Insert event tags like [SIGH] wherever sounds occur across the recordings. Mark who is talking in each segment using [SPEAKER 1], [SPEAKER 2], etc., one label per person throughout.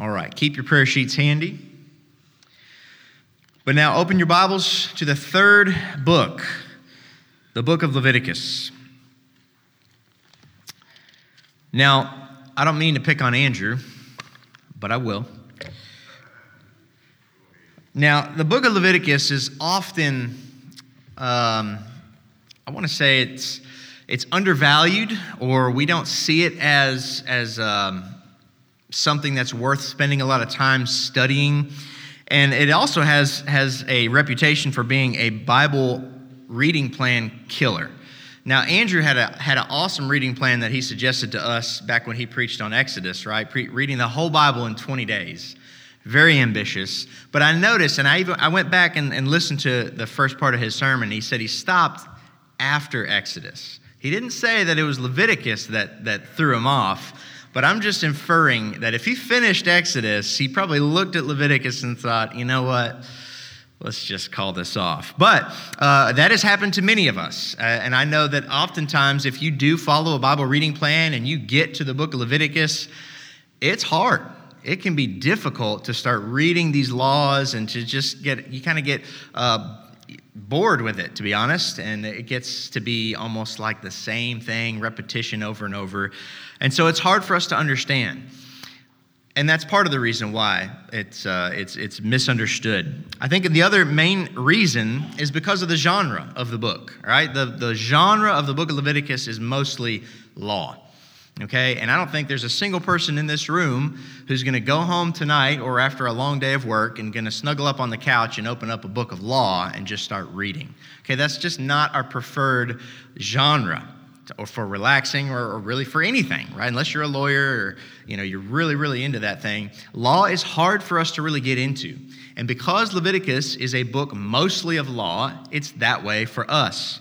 [SPEAKER 1] All right, keep your prayer sheets handy. But now open your Bibles to the third book, the book of Leviticus. Now, I don't mean to pick on Andrew, but I will. Now, the book of Leviticus is often, um, I want to say it's, it's undervalued, or we don't see it as, as um, something that's worth spending a lot of time studying. And it also has, has a reputation for being a Bible reading plan killer. Now, Andrew had, a, had an awesome reading plan that he suggested to us back when he preached on Exodus, right? Pre- reading the whole Bible in 20 days. Very ambitious. But I noticed, and I, even, I went back and, and listened to the first part of his sermon. He said he stopped after Exodus. He didn't say that it was Leviticus that, that threw him off, but I'm just inferring that if he finished Exodus, he probably looked at Leviticus and thought, you know what? Let's just call this off. But uh, that has happened to many of us. Uh, and I know that oftentimes, if you do follow a Bible reading plan and you get to the book of Leviticus, it's hard. It can be difficult to start reading these laws and to just get, you kind of get uh, bored with it, to be honest, and it gets to be almost like the same thing, repetition over and over. And so it's hard for us to understand. And that's part of the reason why it's, uh, it's, it's misunderstood. I think the other main reason is because of the genre of the book, right? The, the genre of the book of Leviticus is mostly law okay? And I don't think there's a single person in this room who's going to go home tonight or after a long day of work and going to snuggle up on the couch and open up a book of law and just start reading. Okay, that's just not our preferred genre or for relaxing or, or, really for anything, right? Unless you're a lawyer or you know you're really really into that thing. Law is hard for us to really get into. And because Leviticus is a book mostly of law, it's that way for us.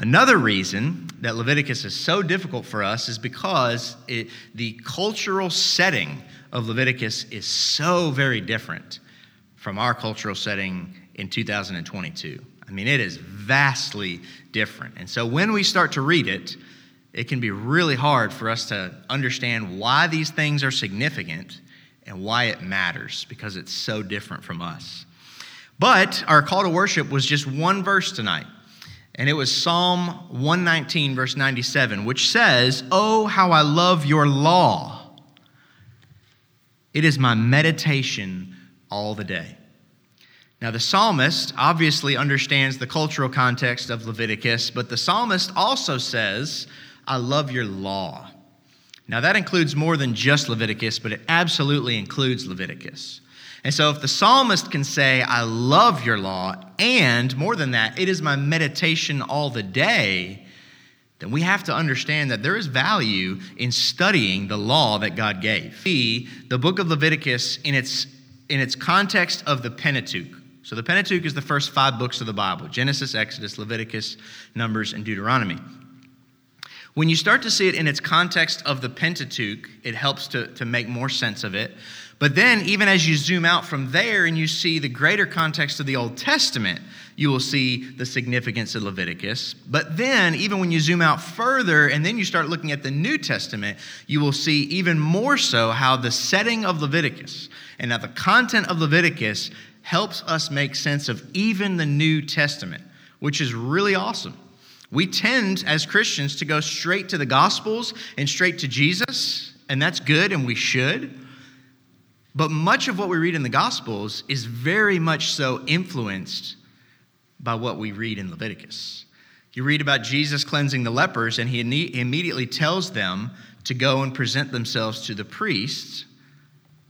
[SPEAKER 1] Another reason that Leviticus is so difficult for us is because it, the cultural setting of Leviticus is so very different from our cultural setting in 2022. I mean, it is vastly different. And so when we start to read it, it can be really hard for us to understand why these things are significant and why it matters because it's so different from us. But our call to worship was just one verse tonight. And it was Psalm 119, verse 97, which says, Oh, how I love your law. It is my meditation all the day. Now, the psalmist obviously understands the cultural context of Leviticus, but the psalmist also says, I love your law. Now, that includes more than just Leviticus, but it absolutely includes Leviticus. And so, if the psalmist can say, I love your law, and more than that, it is my meditation all the day, then we have to understand that there is value in studying the law that God gave. See the book of Leviticus in its, in its context of the Pentateuch. So, the Pentateuch is the first five books of the Bible Genesis, Exodus, Leviticus, Numbers, and Deuteronomy. When you start to see it in its context of the Pentateuch, it helps to, to make more sense of it. But then, even as you zoom out from there and you see the greater context of the Old Testament, you will see the significance of Leviticus. But then, even when you zoom out further and then you start looking at the New Testament, you will see even more so how the setting of Leviticus and how the content of Leviticus helps us make sense of even the New Testament, which is really awesome. We tend, as Christians, to go straight to the Gospels and straight to Jesus, and that's good, and we should. But much of what we read in the Gospels is very much so influenced by what we read in Leviticus. You read about Jesus cleansing the lepers, and he immediately tells them to go and present themselves to the priests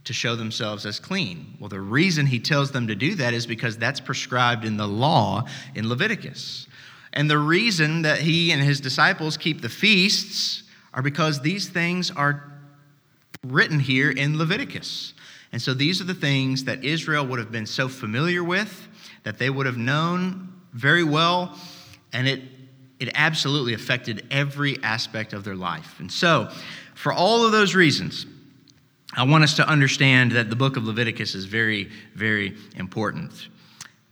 [SPEAKER 1] to show themselves as clean. Well, the reason he tells them to do that is because that's prescribed in the law in Leviticus. And the reason that he and his disciples keep the feasts are because these things are written here in Leviticus. And so these are the things that Israel would have been so familiar with, that they would have known very well, and it, it absolutely affected every aspect of their life. And so, for all of those reasons, I want us to understand that the book of Leviticus is very, very important.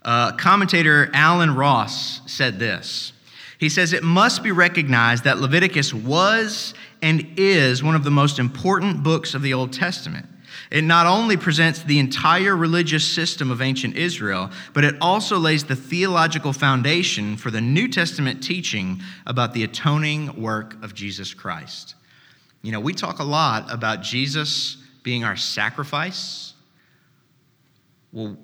[SPEAKER 1] Uh, commentator Allen Ross said this. He says, It must be recognized that Leviticus was and is one of the most important books of the Old Testament. It not only presents the entire religious system of ancient Israel, but it also lays the theological foundation for the New Testament teaching about the atoning work of Jesus Christ. You know, we talk a lot about Jesus being our sacrifice. Well,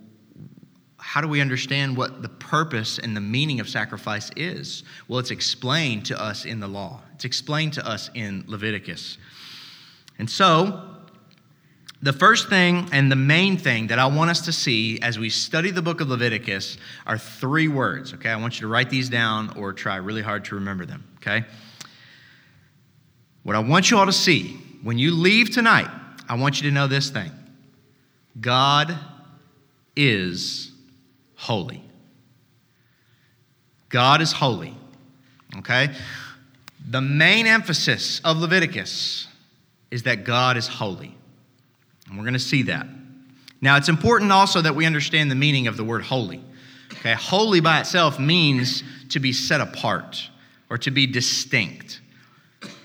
[SPEAKER 1] how do we understand what the purpose and the meaning of sacrifice is? Well, it's explained to us in the law, it's explained to us in Leviticus. And so, the first thing and the main thing that I want us to see as we study the book of Leviticus are three words, okay? I want you to write these down or try really hard to remember them, okay? What I want you all to see when you leave tonight, I want you to know this thing God is holy. God is holy, okay? The main emphasis of Leviticus is that God is holy. And we're going to see that. Now, it's important also that we understand the meaning of the word holy. Okay, holy by itself means to be set apart or to be distinct.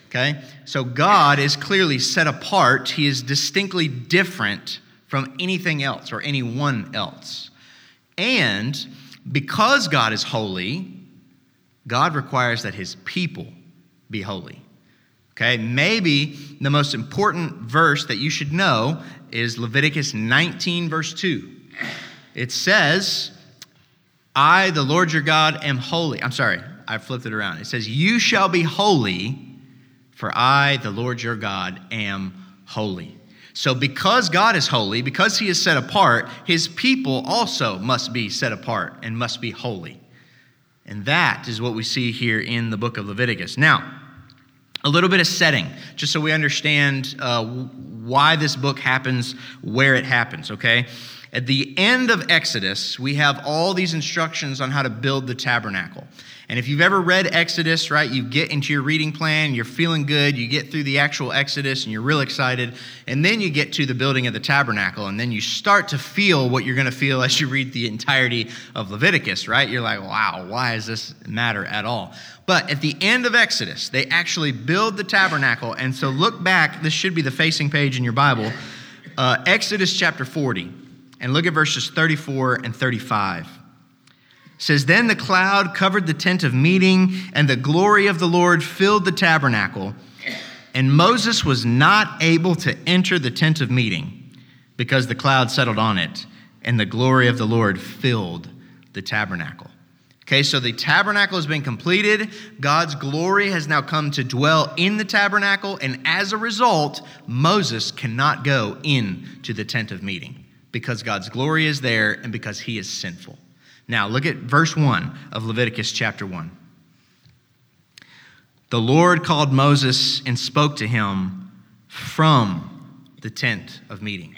[SPEAKER 1] Okay, so God is clearly set apart, He is distinctly different from anything else or anyone else. And because God is holy, God requires that His people be holy. Okay, maybe the most important verse that you should know is Leviticus 19, verse 2. It says, I, the Lord your God, am holy. I'm sorry, I flipped it around. It says, You shall be holy, for I, the Lord your God, am holy. So, because God is holy, because he is set apart, his people also must be set apart and must be holy. And that is what we see here in the book of Leviticus. Now, a little bit of setting, just so we understand uh, why this book happens, where it happens, okay? At the end of Exodus, we have all these instructions on how to build the tabernacle. And if you've ever read Exodus, right, you get into your reading plan, you're feeling good, you get through the actual Exodus, and you're real excited. And then you get to the building of the tabernacle, and then you start to feel what you're going to feel [LAUGHS] as you read the entirety of Leviticus, right? You're like, wow, why does this matter at all? But at the end of Exodus, they actually build the tabernacle. And so look back, this should be the facing page in your Bible, uh, Exodus chapter 40, and look at verses 34 and 35 says then the cloud covered the tent of meeting and the glory of the lord filled the tabernacle. And moses was not able to enter the tent of meeting because the cloud settled on it and the glory of the lord filled the tabernacle. Okay so the tabernacle has been completed. God's glory has now come to dwell in the tabernacle and as a result moses cannot go into the tent of meeting because god's glory is there and because he is sinful now, look at verse 1 of Leviticus chapter 1. The Lord called Moses and spoke to him from the tent of meeting.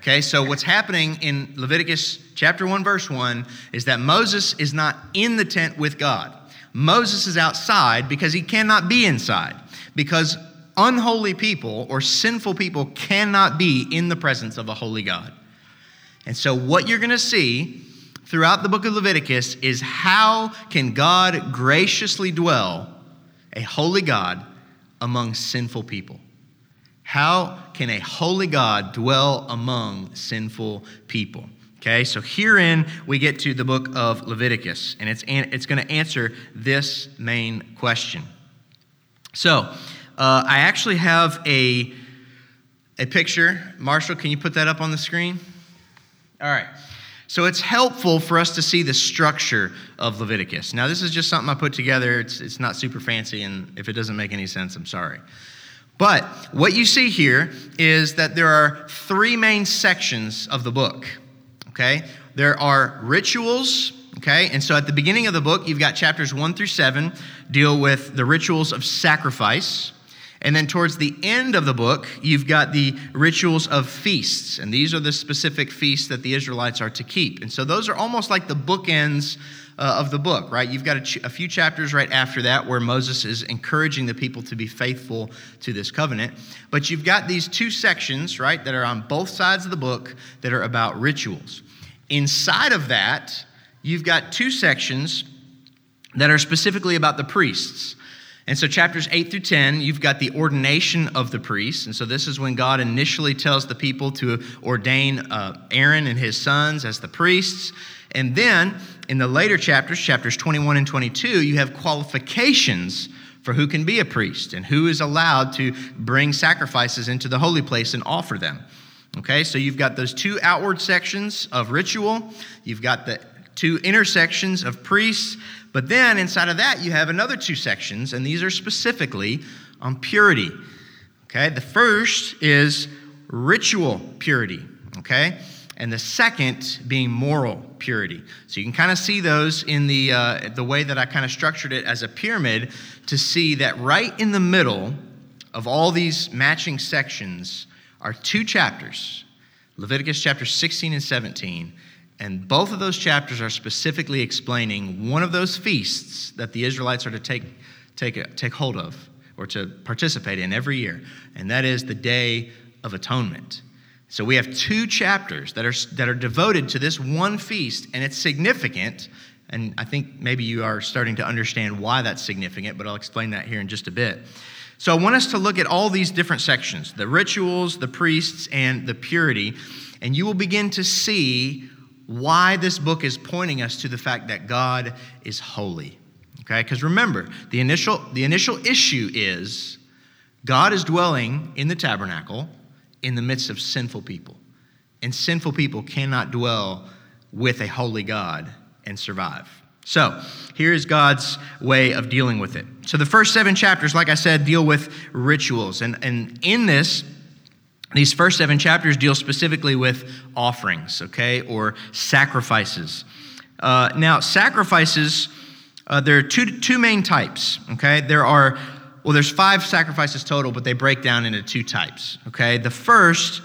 [SPEAKER 1] Okay, so what's happening in Leviticus chapter 1, verse 1 is that Moses is not in the tent with God. Moses is outside because he cannot be inside, because unholy people or sinful people cannot be in the presence of a holy God. And so, what you're going to see throughout the book of Leviticus is how can God graciously dwell, a holy God, among sinful people? How can a holy God dwell among sinful people? Okay, so herein we get to the book of Leviticus, and it's, it's going to answer this main question. So, uh, I actually have a, a picture. Marshall, can you put that up on the screen? All right. So it's helpful for us to see the structure of Leviticus. Now, this is just something I put together. It's, it's not super fancy, and if it doesn't make any sense, I'm sorry. But what you see here is that there are three main sections of the book. Okay? There are rituals, okay? And so at the beginning of the book, you've got chapters 1 through 7 deal with the rituals of sacrifice. And then towards the end of the book, you've got the rituals of feasts. And these are the specific feasts that the Israelites are to keep. And so those are almost like the bookends uh, of the book, right? You've got a, ch- a, few chapters right after that where Moses is encouraging the people to be faithful to this covenant. But you've got these two sections, right, that are on both sides of the book that are about rituals. Inside of that, you've got two sections that are specifically about the priests. And so, chapters 8 through 10, you've got the ordination of the priests. And so, this is when God initially tells the people to ordain uh, Aaron and his sons as the priests. And then, in the later chapters, chapters 21 and 22, you have qualifications for who can be a priest and who is allowed to bring sacrifices into the holy place and offer them. Okay, so you've got those two outward sections of ritual, you've got the two intersections of priests, but then inside of that, you have another two sections, and these are specifically on purity. Okay, the first is ritual purity. Okay, and the second being moral purity. So you can kind of see those in the, uh, the way that I kind of structured it as a pyramid to see that right in the middle of all these matching sections are two chapters Leviticus chapter 16 and 17. And both of those chapters are specifically explaining one of those feasts that the Israelites are to take, take, take hold of or to participate in every year, and that is the Day of Atonement. So we have two chapters that are, that are devoted to this one feast, and it's significant. And I think maybe you are starting to understand why that's significant, but I'll explain that here in just a bit. So I want us to look at all these different sections the rituals, the priests, and the purity. And you will begin to see why this book is pointing us to the fact that God is holy. Okay? Because remember, the initial, the initial issue is God is dwelling in the tabernacle in the midst of sinful people. And sinful people cannot dwell with a holy God and survive. So, here's God's way of dealing with it. So, the first seven chapters, like I said, deal with rituals. And, and in this, these first seven chapters deal specifically with offerings, okay, or sacrifices. Uh, now, sacrifices, uh, there are two, two main types, okay? There are, well, there's five sacrifices total, but they break down into two types, okay? The first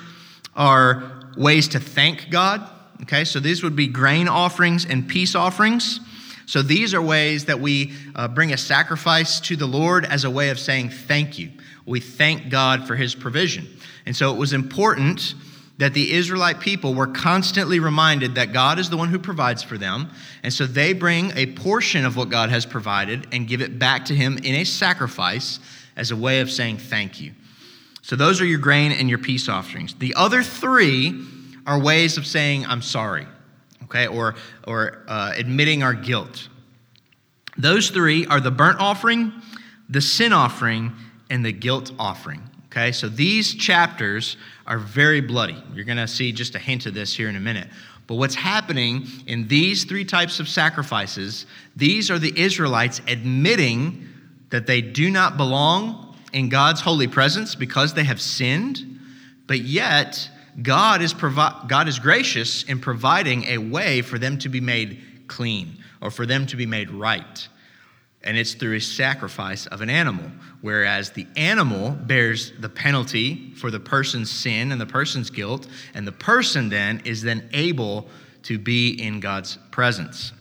[SPEAKER 1] are ways to thank God, okay? So these would be grain offerings and peace offerings. So these are ways that we uh, bring a sacrifice to the Lord as a way of saying thank you. We thank God for his provision. And so it was important that the Israelite people were constantly reminded that God is the one who provides for them. And so they bring a portion of what God has provided and give it back to him in a sacrifice as a way of saying thank you. So those are your grain and your peace offerings. The other three are ways of saying, I'm sorry okay, or, or uh, admitting our guilt. Those three are the burnt offering, the sin offering, and the guilt offering. Okay, so these chapters are very bloody. You're going to see just a hint of this here in a minute. But what's happening in these three types of sacrifices, these are the Israelites admitting that they do not belong in God's holy presence because they have sinned, but yet God is, provi- God is gracious in providing a way for them to be made clean or for them to be made right. And it's through a sacrifice of an animal, whereas the animal bears the penalty for the person's sin and the person's guilt, and the person then is then able to be in God's presence.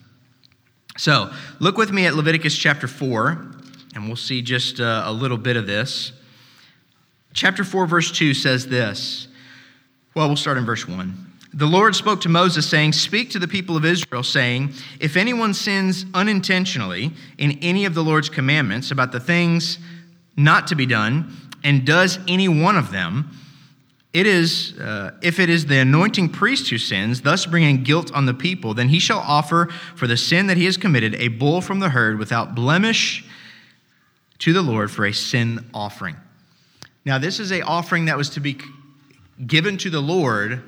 [SPEAKER 1] So, look with me at Leviticus chapter 4, and we'll see just uh, a little bit of this. Chapter 4, verse 2 says this well, we'll start in verse 1. The Lord spoke to Moses, saying, Speak to the people of Israel, saying, If anyone sins unintentionally in any of the Lord's commandments about the things not to be done, and does any one of them, it is, uh, if it is the anointing priest who sins, thus bringing guilt on the people, then he shall offer for the sin that he has committed a bull from the herd without blemish to the Lord for a sin offering. Now, this is a offering that was to be given to the Lord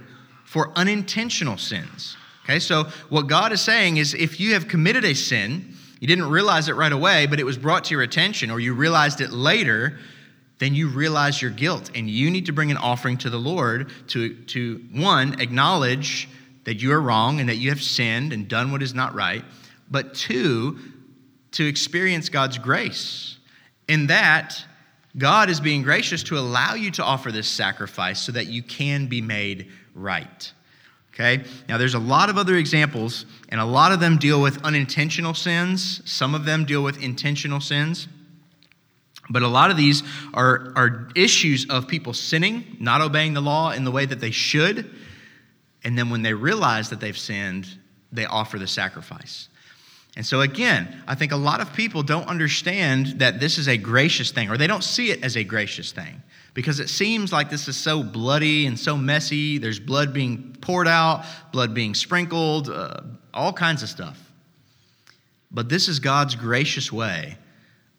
[SPEAKER 1] for unintentional sins. Okay, so what God is saying is if you have committed a sin, you didn't realize it right away, but it was brought to your attention, or you realized it later, then you realize your guilt. And you need to bring an offering to the Lord to, to one, acknowledge that you are wrong and that you have sinned and done what is not right, but two, to experience God's grace. In that, God is being gracious to allow you to offer this sacrifice so that you can be made right. Okay? Now, there's a lot of other examples, and a lot of them deal with unintentional sins. Some of them deal with intentional sins. But a lot of these are, are issues of people sinning, not obeying the law in the way that they should. And then when they realize that they've sinned, they offer the sacrifice. And so, again, I think a lot of people don't understand that this is a gracious thing, or they don't see it as a gracious thing, because it seems like this is so bloody and so messy. There's blood being poured out, blood being sprinkled, uh, all kinds of stuff. But this is God's gracious way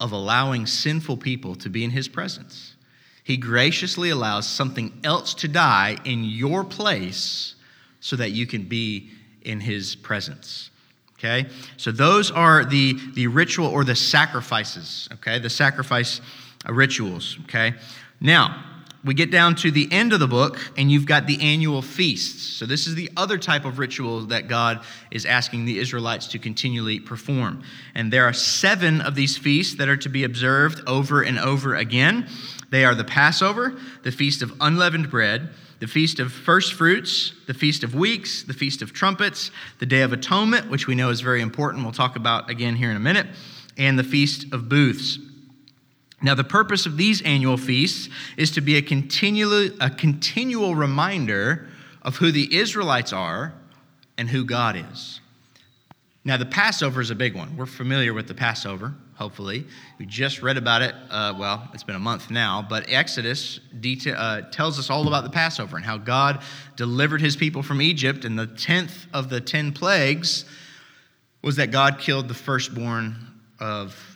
[SPEAKER 1] of allowing sinful people to be in His presence. He graciously allows something else to die in your place so that you can be in His presence. Okay? So those are the, the ritual or the sacrifices, okay? The sacrifice rituals, okay? Now, we get down to the end of the book, and you've got the annual feasts. So, this is the other type of ritual that God is asking the Israelites to continually perform. And there are seven of these feasts that are to be observed over and over again. They are the Passover, the Feast of Unleavened Bread, the Feast of First Fruits, the Feast of Weeks, the Feast of Trumpets, the Day of Atonement, which we know is very important, we'll talk about again here in a minute, and the Feast of Booths. Now, the purpose of these annual feasts is to be a continual, a continual reminder of who the Israelites are and who God is. Now, the Passover is a big one. We're familiar with the Passover, hopefully. We just read about it, uh, well, it's been a month now, but Exodus detail, uh, tells us all about the Passover and how God delivered his people from Egypt. And the 10th of the 10 plagues was that God killed the firstborn of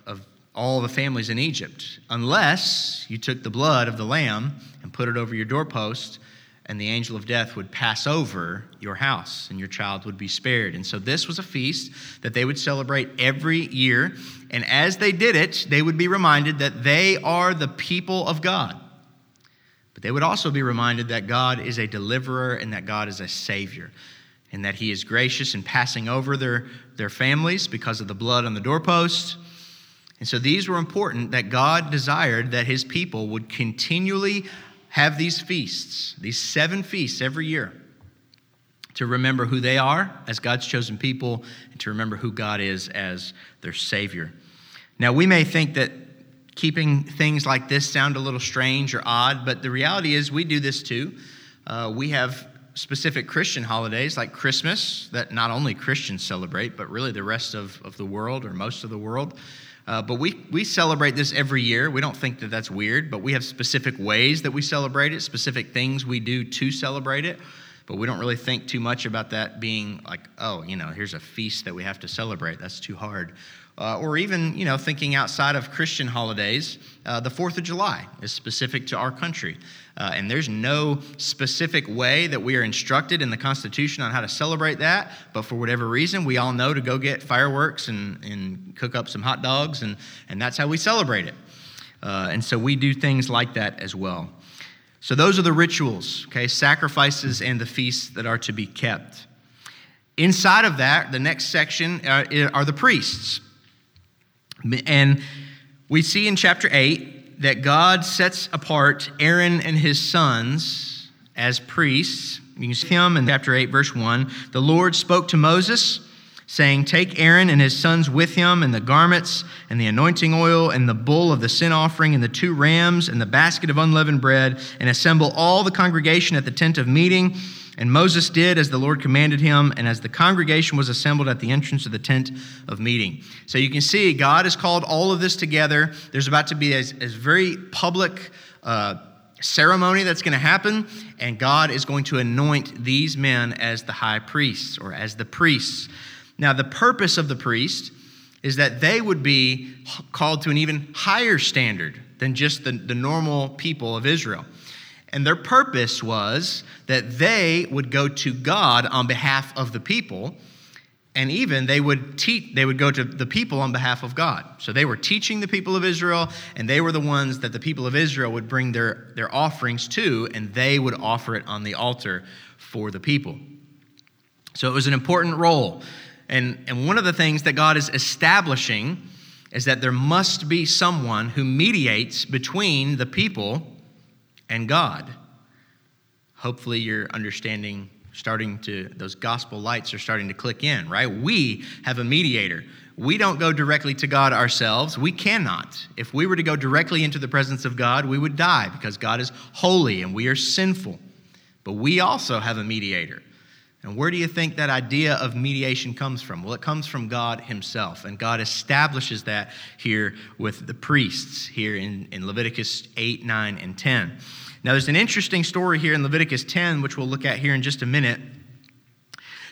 [SPEAKER 1] all the families in Egypt, unless you took the blood of the lamb and put it over your doorpost, and the angel of death would pass over your house, and your child would be spared. And so, this was a feast that they would celebrate every year. And as they did it, they would be reminded that they are the people of God. But they would also be reminded that God is a deliverer and that God is a savior and that he is gracious in passing over their, their families because of the blood on the doorpost and so these were important that God desired that his people would continually have these feasts, these seven feasts every year, to remember who they are as God's chosen people and to remember who God is as their Savior. Now, we may think that keeping things like this sound a little strange or odd, but the reality is we do this too. Uh, we have specific Christian holidays like Christmas that not only Christians celebrate, but really the rest of, of the world or most of the world. Uh, but we, we celebrate this every year. We don't think that that's weird, but we have specific ways that we celebrate it, specific things we do to celebrate it. But we don't really think too much about that being like, oh, you know, here's a feast that we have to celebrate. That's too hard uh, or even you know thinking outside of christian holidays uh, the fourth of july is specific to our country. Uh, and there's no specific way that we are instructed in the constitution on how to celebrate that but for whatever reason we all know to go get fireworks and, and cook up some hot dogs and, and that's how we celebrate it. Uh, and so we do things like that as well. So those are the rituals okay sacrifices and the feasts that are to be kept. Inside of that, the next section uh, are the priests. And we see in chapter 8 that God sets apart Aaron and his sons as priests. You can see him in chapter 8, verse 1. The Lord spoke to Moses, saying, Take Aaron and his sons with him, and the garments, and the anointing oil, and the bull of the sin offering, and the two rams, and the basket of unleavened bread, and assemble all the congregation at the tent of meeting and Moses did as the Lord commanded him, and as the congregation was assembled at the entrance of the tent of meeting. So you can see God has called all of this together. There's about to be a, a very public uh, ceremony that's going to happen, and God is going to anoint these men as the high priests or as the priests. Now, the purpose of the priest is that they would be called to an even higher standard than just the, the normal people of Israel. And their purpose was that they would go to God on behalf of the people, and even they would teach they would go to the people on behalf of God. So they were teaching the people of Israel, and they were the ones that the people of Israel would bring their, their offerings to, and they would offer it on the altar for the people. So it was an important role. And, and one of the things that God is establishing is that there must be someone who mediates between the people and God. Hopefully, you're understanding, starting to, those gospel lights are starting to click in, right? We have a mediator. We don't go directly to God ourselves. We cannot. If we were to go directly into the presence of God, we would die because God is holy and we are sinful. But we also have a mediator. And where do you think that idea of mediation comes from? Well, it comes from God Himself. And God establishes that here with the priests, here in, in Leviticus 8, 9, and 10. Now, there's an interesting story here in Leviticus 10, which we'll look at here in just a minute.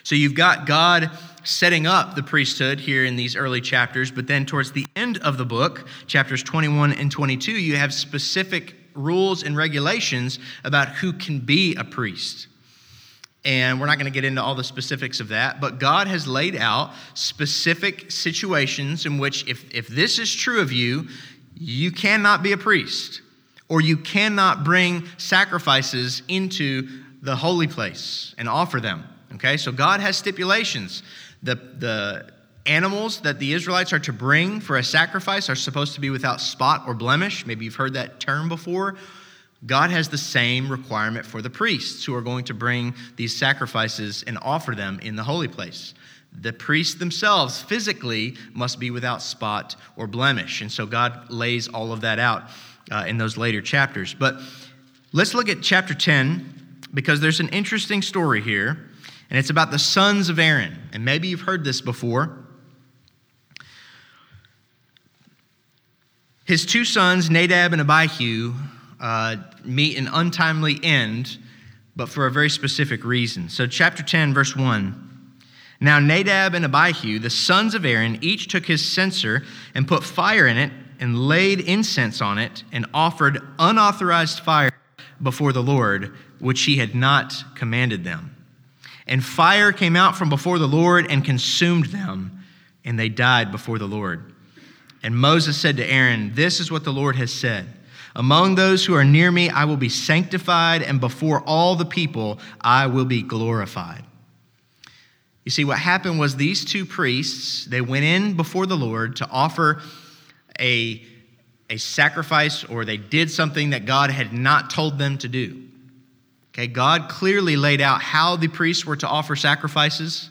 [SPEAKER 1] So, you've got God setting up the priesthood here in these early chapters, but then towards the end of the book, chapters 21 and 22, you have specific rules and regulations about who can be a priest. And we're not going to get into all the specifics of that, but God has laid out specific situations in which, if, if this is true of you, you cannot be a priest, or you cannot bring sacrifices into the holy place and offer them. Okay, so God has stipulations. The, the animals that the Israelites are to bring for a sacrifice are supposed to be without spot or blemish. Maybe you've heard that term before. God has the same requirement for the priests who are going to bring these sacrifices and offer them in the holy place. The priests themselves physically must be without spot or blemish. And so God lays all of that out uh, in those later chapters. But let's look at chapter 10 because there's an interesting story here, and it's about the sons of Aaron. And maybe you've heard this before. His two sons, Nadab and Abihu, uh, meet an untimely end, but for a very specific reason. So, chapter 10, verse 1. Now, Nadab and Abihu, the sons of Aaron, each took his censer and put fire in it and laid incense on it and offered unauthorized fire before the Lord, which he had not commanded them. And fire came out from before the Lord and consumed them, and they died before the Lord. And Moses said to Aaron, This is what the Lord has said. Among those who are near me, I will be sanctified, and before all the people, I will be glorified. You see, what happened was these two priests, they went in before the Lord to offer a, a sacrifice, or they did something that God had not told them to do. Okay, God clearly laid out how the priests were to offer sacrifices,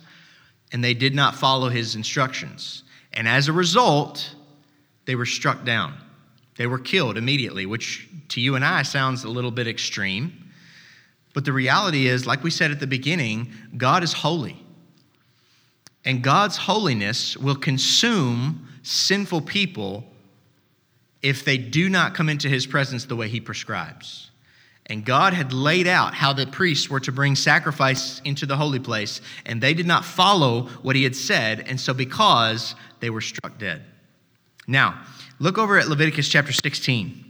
[SPEAKER 1] and they did not follow his instructions. And as a result, they were struck down. They were killed immediately, which to you and I sounds a little bit extreme. But the reality is, like we said at the beginning, God is holy. And God's holiness will consume sinful people if they do not come into his presence the way he prescribes. And God had laid out how the priests were to bring sacrifice into the holy place, and they did not follow what he had said, and so because they were struck dead. Now, Look over at Leviticus chapter 16.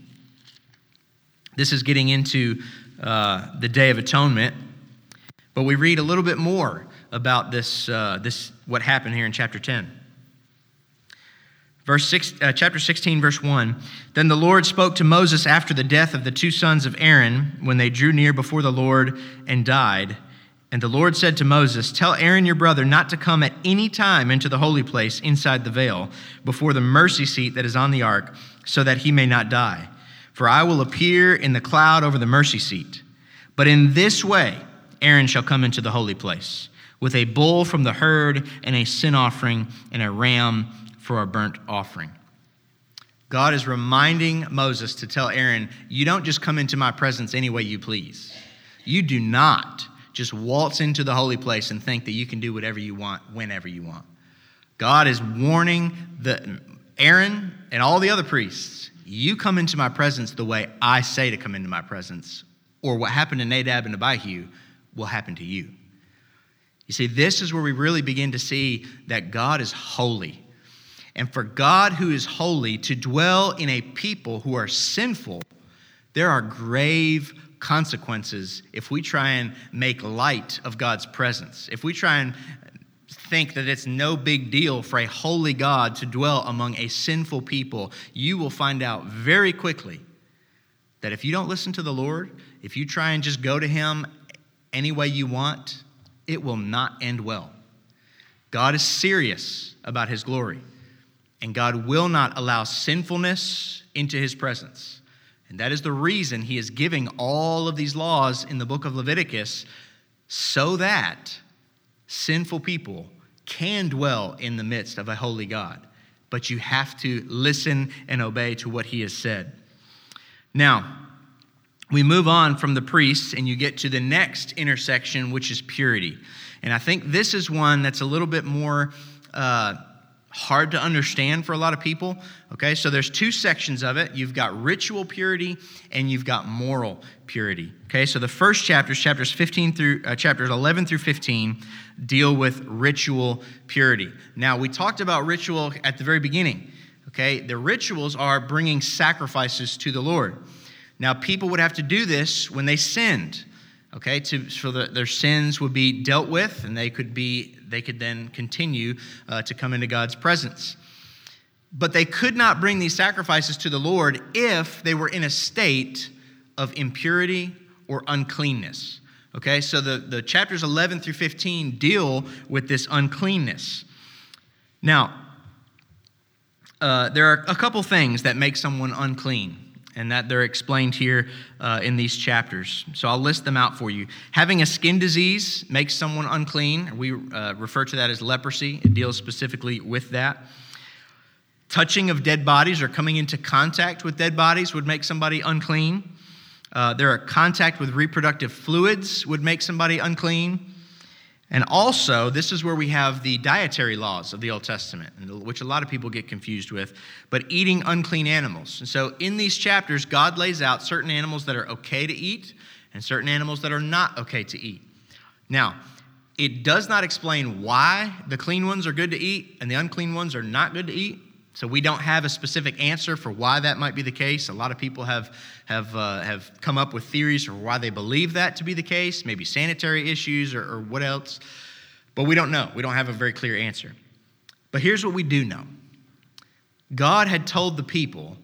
[SPEAKER 1] This is getting into uh, the Day of Atonement, but we read a little bit more about this, uh, this what happened here in chapter 10. Verse six, uh, chapter 16, verse 1. Then the Lord spoke to Moses after the death of the two sons of Aaron, when they drew near before the Lord and died. And the Lord said to Moses, Tell Aaron your brother not to come at any time into the holy place inside the veil, before the mercy seat that is on the ark, so that he may not die. For I will appear in the cloud over the mercy seat. But in this way, Aaron shall come into the holy place, with a bull from the herd, and a sin offering, and a ram for a burnt offering. God is reminding Moses to tell Aaron, You don't just come into my presence any way you please. You do not just waltz into the holy place and think that you can do whatever you want whenever you want. God is warning the Aaron and all the other priests, you come into my presence the way I say to come into my presence, or what happened to Nadab and Abihu will happen to you. You see, this is where we really begin to see that God is holy. And for God, who is holy, to dwell in a people who are sinful, there are grave consequences if we try and make light of God's presence. If we try and think that it's no big deal for a holy God to dwell among a sinful people, you will find out very quickly that if you don't listen to the Lord, if you try and just go to Him any way you want, it will not end well. God is serious about His glory, and God will not allow sinfulness into His presence. And that is the reason he is giving all of these laws in the book of Leviticus so that sinful people can dwell in the midst of a holy God. But you have to listen and obey to what he has said. Now, we move on from the priests and you get to the next intersection, which is purity. And I think this is one that's a little bit more uh, hard to understand for a lot of people. Okay, so there's two sections of it. You've got ritual purity and you've got moral purity. Okay, so the first chapters, chapters 15 through uh, chapters 11 through 15, deal with ritual purity. Now we talked about ritual at the very beginning. Okay, the rituals are bringing sacrifices to the Lord. Now people would have to do this when they sinned okay to, so that their sins would be dealt with and they could be they could then continue uh, to come into god's presence. But they could not bring these sacrifices to the lord if they were in a state of impurity or uncleanness okay? So the, the chapters 11 through 15 deal with this uncleanness. Now uh, there are a couple things that make someone unclean and that they're explained here uh, in these chapters. So I'll list them out for you. Having a skin disease makes someone unclean. We uh, refer to that as leprosy, it deals specifically with that. Touching of dead bodies or coming into contact with dead bodies would make somebody unclean. Uh, there are contact with reproductive fluids would make somebody unclean. And also, this is where we have the dietary laws of the Old Testament, which a lot of people get confused with, but eating unclean animals. And so, in these chapters, God lays out certain animals that are okay to eat and certain animals that are not okay to eat. Now, it does not explain why the clean ones are good to eat and the unclean ones are not good to eat. So we don't have a specific answer for why that might be the case. A lot of people have, have, uh, have come up with theories for why they believe that to be the case, maybe sanitary issues or, or what else. But we don't know. We don't have a very clear answer. But here's what we do know God had told the people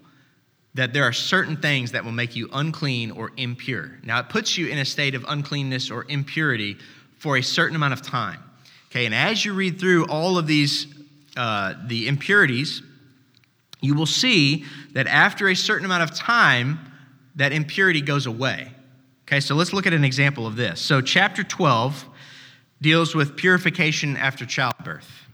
[SPEAKER 1] that there are certain things that will make you unclean or impure. Now, it puts you in a state of uncleanness or impurity for a certain amount of time. Okay, and as you read through all of these, uh, the impurities, you will see that after a certain amount of time, that impurity goes away. Okay, so let's look at an example of this. So, chapter 12 deals with purification after childbirth.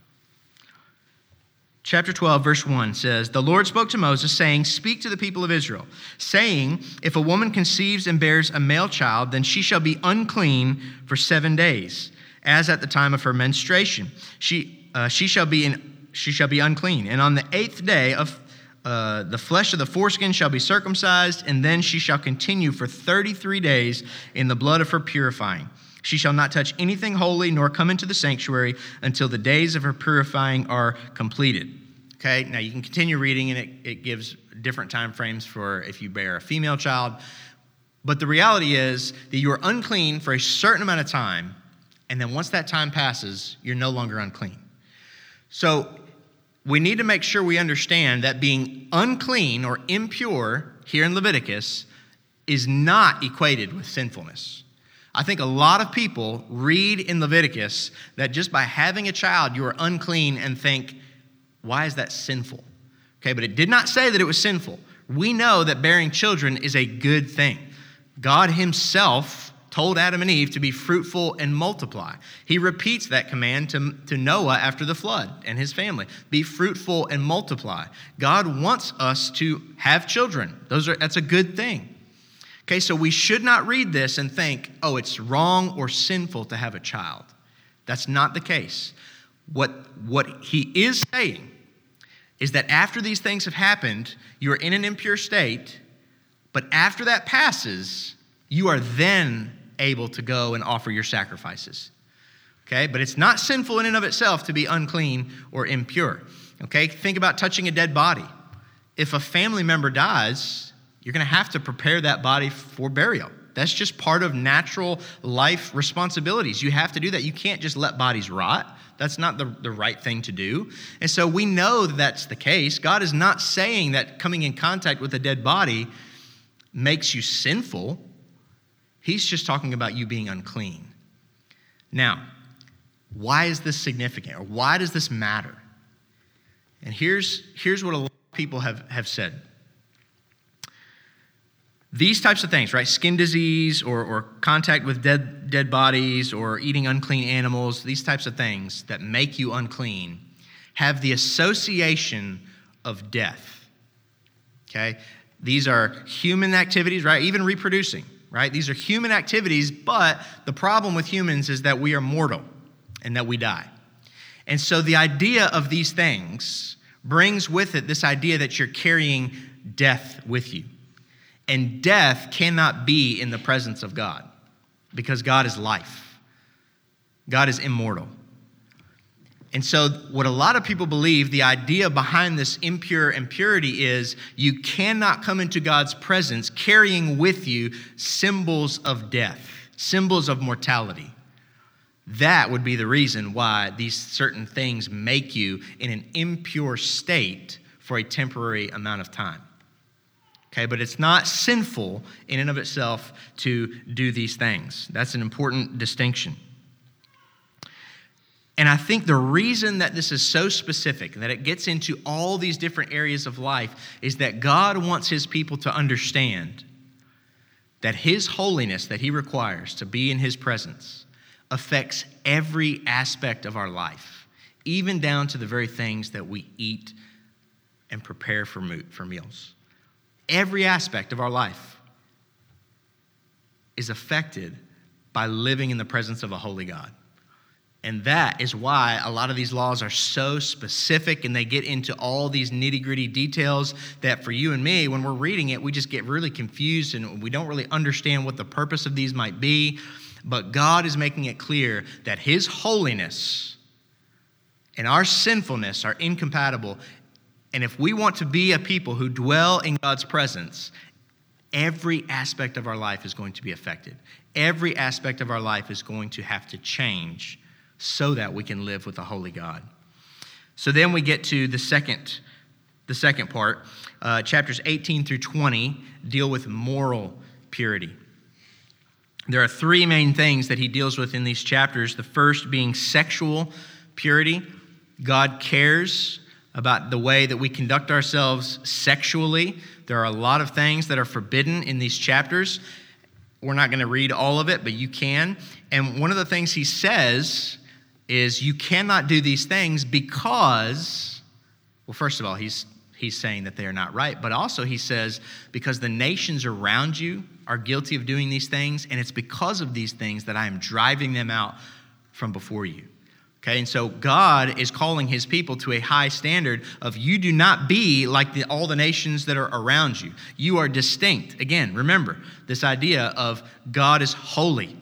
[SPEAKER 1] Chapter 12, verse 1 says, The Lord spoke to Moses, saying, Speak to the people of Israel, saying, If a woman conceives and bears a male child, then she shall be unclean for seven days, as at the time of her menstruation. She, uh, she shall be in she shall be unclean. And on the eighth day of uh, the flesh of the foreskin shall be circumcised, and then she shall continue for 33 days in the blood of her purifying. She shall not touch anything holy, nor come into the sanctuary until the days of her purifying are completed. Okay, now you can continue reading, and it, it gives different time frames for if you bear a female child. But the reality is that you are unclean for a certain amount of time, and then once that time passes, you're no longer unclean. So we need to make sure we understand that being unclean or impure here in Leviticus is not equated with sinfulness. I think a lot of people read in Leviticus that just by having a child you are unclean and think, why is that sinful? Okay, but it did not say that it was sinful. We know that bearing children is a good thing. God Himself told Adam and Eve to be fruitful and multiply. He repeats that command to, to Noah after the flood and his family be fruitful and multiply. God wants us to have children. Those are, that's a good thing. Okay, so we should not read this and think, oh, it's wrong or sinful to have a child. That's not the case. What, what he is saying is that after these things have happened, you are in an impure state, but after that passes, you are then able to go and offer your sacrifices. Okay, but it's not sinful in and of itself to be unclean or impure. Okay, think about touching a dead body. If a family member dies, you're going to have to prepare that body for burial. That's just part of natural life responsibilities. You have to do that. You can't just let bodies rot. That's not the, the right thing to do. And so we know that that's the case. God is not saying that coming in contact with a dead body makes you sinful. He's just talking about you being unclean. Now, why is this significant? Or why does this matter? And here's, here's what a lot of people have, have said. These types of things, right? Skin disease or, or contact with dead, dead bodies or eating unclean animals, these types of things that make you unclean have the association of death. Okay? These are human activities, right? Even reproducing, right? These are human activities, but the problem with humans is that we are mortal and that we die. And so the idea of these things brings with it this idea that you're carrying death with you. And death cannot be in the presence of God because God is life, God is immortal. And so, what a lot of people believe, the idea behind this impure impurity is you cannot come into God's presence carrying with you symbols of death, symbols of mortality. That would be the reason why these certain things make you in an impure state for a temporary amount of time. Okay, but it's not sinful in and of itself to do these things. That's an important distinction. And I think the reason that this is so specific, that it gets into all these different areas of life, is that God wants his people to understand that his holiness that he requires to be in his presence affects every aspect of our life, even down to the very things that we eat and prepare for, for meals. Every aspect of our life is affected by living in the presence of a holy God. And that is why a lot of these laws are so specific and they get into all these nitty gritty details that for you and me, when we're reading it, we just get really confused and we don't really understand what the purpose of these might be. But God is making it clear that His holiness and our sinfulness are incompatible. And if we want to be a people who dwell in God's presence, every aspect of our life is going to be affected. Every aspect of our life is going to have to change so that we can live with a holy God. So then we get to the second, the second part. Uh, chapters 18 through 20 deal with moral purity. There are three main things that he deals with in these chapters. The first being sexual purity. God cares about the way that we conduct ourselves sexually. There are a lot of things that are forbidden in these chapters. We're not going to read all of it, but you can. And one of the things he says is you cannot do these things because, well, first of all, he's, he's saying that they are not right, but also he says because the nations around you are guilty of doing these things, and it's because of these things that I am driving them out from before you. Okay, and so God is calling his people to a high standard of you do not be like the, all the nations that are around you. You are distinct. Again, remember this idea of God is holy.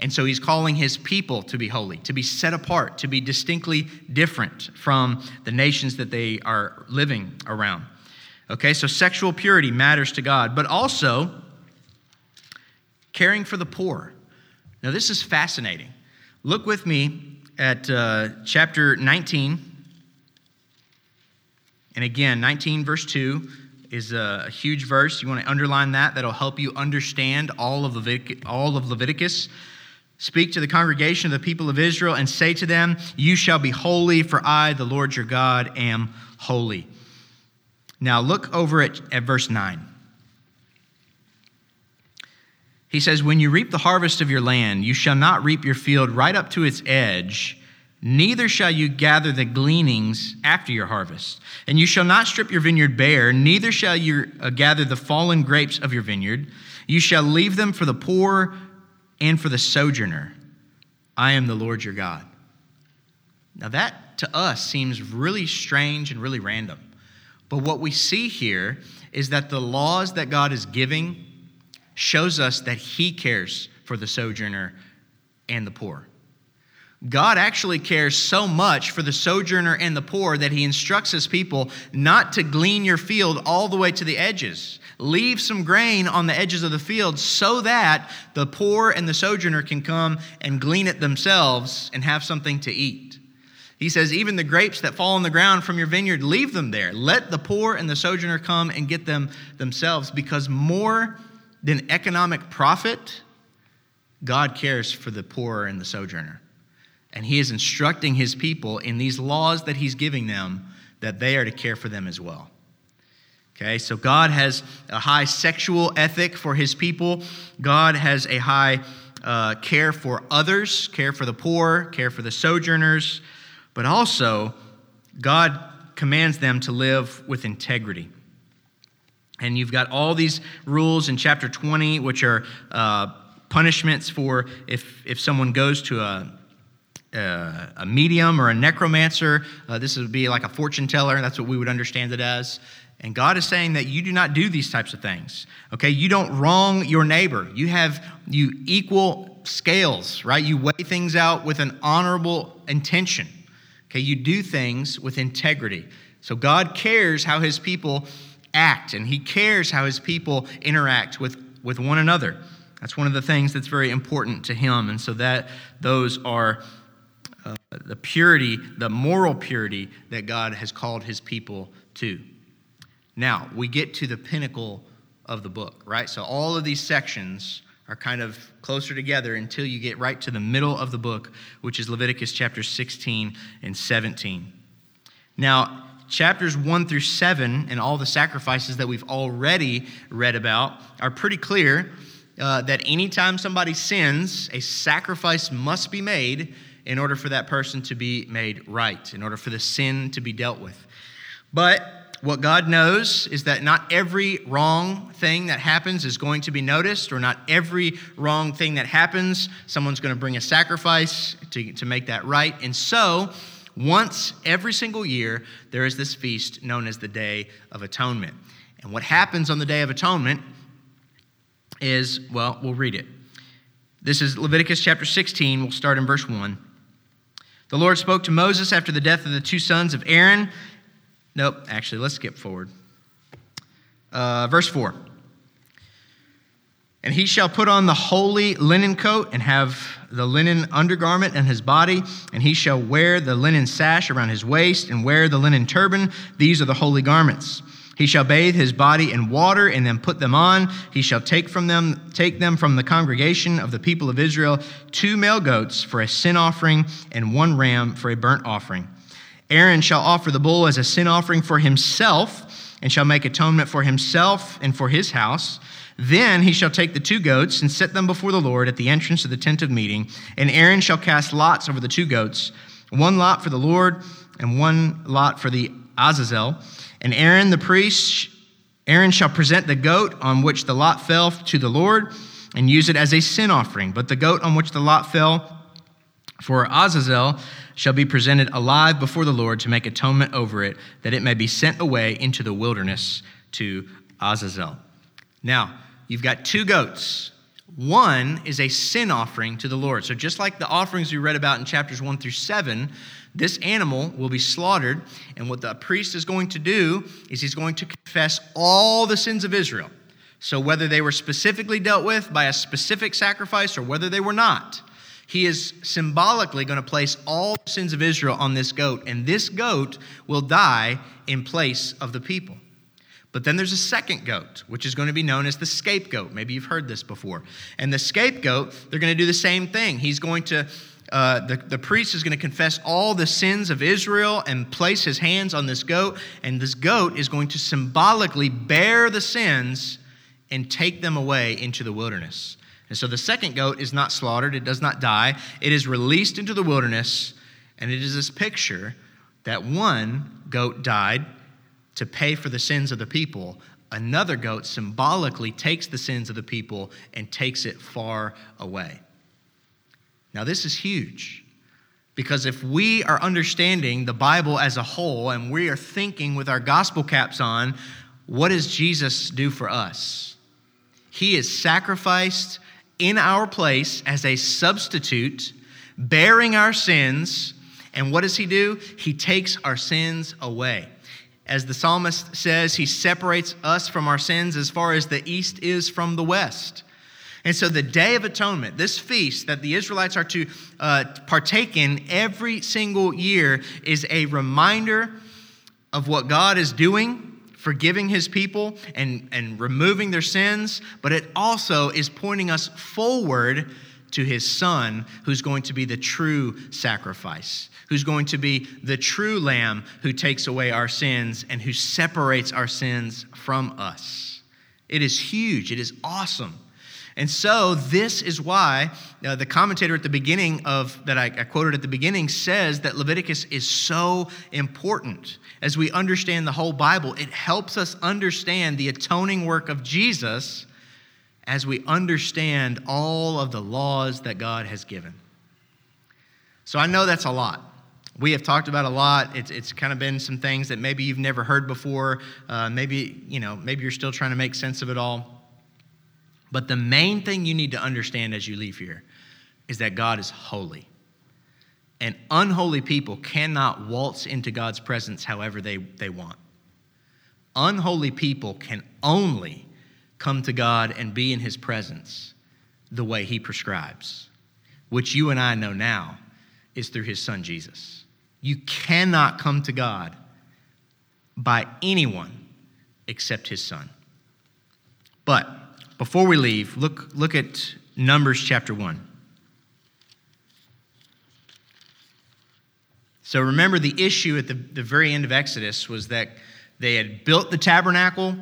[SPEAKER 1] And so he's calling his people to be holy, to be set apart, to be distinctly different from the nations that they are living around. Okay, so sexual purity matters to God, but also caring for the poor. Now, this is fascinating. Look with me at uh, chapter 19. And again, 19, verse 2 is a, huge verse. You want to underline that. That'll help you understand all of, all of Leviticus. Speak to the congregation of the people of Israel and say to them, You shall be holy, for I, the Lord your God, am holy. Now look over at, at verse 9. He says, When you reap the harvest of your land, you shall not reap your field right up to its edge, neither shall you gather the gleanings after your harvest. And you shall not strip your vineyard bare, neither shall you uh, gather the fallen grapes of your vineyard. You shall leave them for the poor and for the sojourner. I am the Lord your God. Now, that to us seems really strange and really random. But what we see here is that the laws that God is giving shows us that He cares for the sojourner and the poor. God actually cares so much for the sojourner and the poor that he instructs his people not to glean your field all the way to the edges. Leave some grain on the edges of the field so that the poor and the sojourner can come and glean it themselves and have something to eat. He says, even the grapes that fall on the ground from your vineyard, leave them there. Let the poor and the sojourner come and get them themselves because more than economic profit, God cares for the poor and the sojourner. And he is instructing his people in these laws that he's giving them that they are to care for them as well. Okay, so God has a high sexual ethic for his people. God has a high uh, care for others, care for the poor, care for the sojourners, but also God commands them to live with integrity. And you've got all these rules in chapter 20, which are uh, punishments for if, if someone goes to a, uh, a medium or a necromancer. Uh, this would be like a fortune teller. That's what we would understand it as. And God is saying that you do not do these types of things. Okay, you don't wrong your neighbor. You have you equal scales, right? You weigh things out with an honorable intention. Okay, you do things with integrity. So God cares how his people act and he cares how his people interact with, with one another. That's one of the things that's very important to him. And so that those are uh, the purity, the moral purity that God has called his people to. Now, we get to the pinnacle of the book, right? So all of these sections are kind of closer together until you get right to the middle of the book, which is Leviticus chapter 16 and 17. Now, chapters 1 through 7 and all the sacrifices that we've already read about are pretty clear uh, that anytime somebody sins, a sacrifice must be made in order for that person to be made right, in order for the sin to be dealt with. But what God knows is that not every wrong thing that happens is going to be noticed, or not every wrong thing that happens, someone's going to bring a sacrifice to, to make that right. And so, once every single year, there is this feast known as the Day of Atonement. And what happens on the Day of Atonement is, well, we'll read it. This is Leviticus chapter 16. We'll start in verse 1. The Lord spoke to Moses after the death of the two sons of Aaron. Nope, actually, let's skip forward. Uh, verse 4. And he shall put on the holy linen coat and have the linen undergarment on his body, and he shall wear the linen sash around his waist and wear the linen turban. These are the holy garments. He shall bathe his body in water and then put them on. He shall take from them take them from the congregation of the people of Israel two male goats for a sin offering and one ram for a burnt offering. Aaron shall offer the bull as a sin offering for himself and shall make atonement for himself and for his house. Then he shall take the two goats and set them before the Lord at the entrance of the tent of meeting. And Aaron shall cast lots over the two goats, one lot for the Lord and one lot for the Azazel. And Aaron the priest, Aaron shall present the goat on which the lot fell to the Lord and use it as a sin offering. But the goat on which the lot fell for Azazel shall be presented alive before the Lord to make atonement over it, that it may be sent away into the wilderness to Azazel. Now, you've got two goats. One is a sin offering to the Lord. So, just like the offerings we read about in chapters 1 through 7, this animal will be slaughtered. And what the priest is going to do is he's going to confess all the sins of Israel. So, whether they were specifically dealt with by a specific sacrifice or whether they were not, he is symbolically going to place all the sins of Israel on this goat. And this goat will die in place of the people. But then there's a second goat, which is going to be known as the scapegoat. Maybe you've heard this before. And the scapegoat, they're going to do the same thing. He's going to, uh, the, the priest is going to confess all the sins of Israel and place his hands on this goat. And this goat is going to symbolically bear the sins and take them away into the wilderness. And so the second goat is not slaughtered, it does not die, it is released into the wilderness. And it is this picture that one goat died to pay for the sins of the people, another goat symbolically takes the sins of the people and takes it far away. Now, this is huge because if we are understanding the Bible as a whole and we are thinking with our gospel caps on, what does Jesus do for us? He is sacrificed in our place as a substitute, bearing our sins. And what does he do? He takes our sins away. As the psalmist says, he separates us from our sins as far as the east is from the west. And so, the Day of Atonement, this feast that the Israelites are to uh, partake in every single year, is a reminder of what God is doing, forgiving his people and, and removing their sins, but it also is pointing us forward to his son, who's going to be the true sacrifice, who's going to be the true lamb who takes away our sins and who separates our sins from us. It is huge, it is awesome. And so, this is why uh, the commentator at the beginning of that I, I quoted at the beginning says that Leviticus is so important. As we understand the whole Bible, it helps us understand the atoning work of Jesus as we understand all of the laws that God has given. So, I know that's a lot. We have talked about a lot. It's, it's kind of been some things that maybe you've never heard before. Uh, maybe, you know, maybe you're still trying to make sense of it all. But the main thing you need to understand as you leave here is that God is holy. And unholy people cannot waltz into God's presence however they, they want. Unholy people can only come to God and be in his presence the way he prescribes, which you and I know now is through his son Jesus. You cannot come to God by anyone except his son. But before we leave, look, look at Numbers chapter 1. So remember, the issue at the, the very end of Exodus was that they had built the tabernacle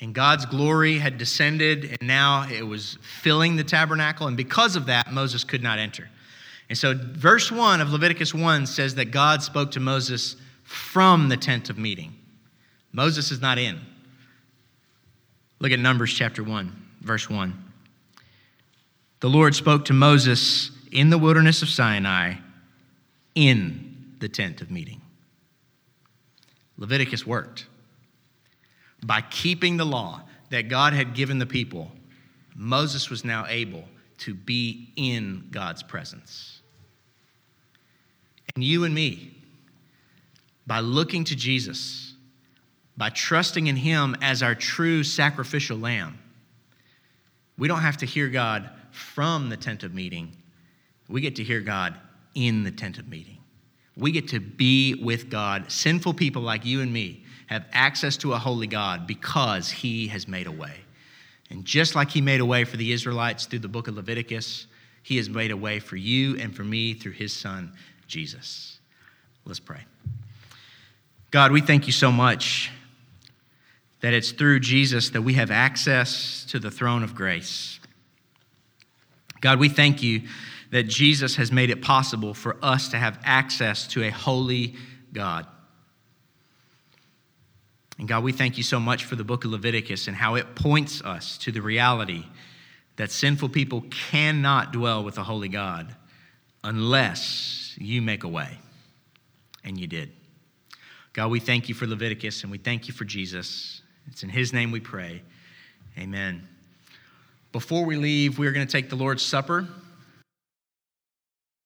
[SPEAKER 1] and God's glory had descended, and now it was filling the tabernacle. And because of that, Moses could not enter. And so, verse 1 of Leviticus 1 says that God spoke to Moses from the tent of meeting. Moses is not in. Look at Numbers chapter 1, verse 1. The Lord spoke to Moses in the wilderness of Sinai in the tent of meeting. Leviticus worked. By keeping the law that God had given the people, Moses was now able to be in God's presence. And you and me, by looking to Jesus, by trusting in Him as our true sacrificial lamb. We don't have to hear God from the tent of meeting, we get to hear God in the tent of meeting. We get to be with God. Sinful people like you and me have access to a holy God because He has made a way. And just like He made a way for the Israelites through the book of Leviticus, He has made a way for you and for me through His Son, Jesus. Let's pray. God, we thank you so much that it's through Jesus that we have access to the throne of grace. God, we thank you that Jesus has made it possible for us to have access to a holy God. And God, we thank you so much for the book of Leviticus and how it points us to the reality that sinful people cannot dwell with a holy God unless you make a way. And you did. God, we thank you for Leviticus and we thank you for Jesus. It's in His name we pray. Amen. Before we leave, we're going to take the Lord's Supper.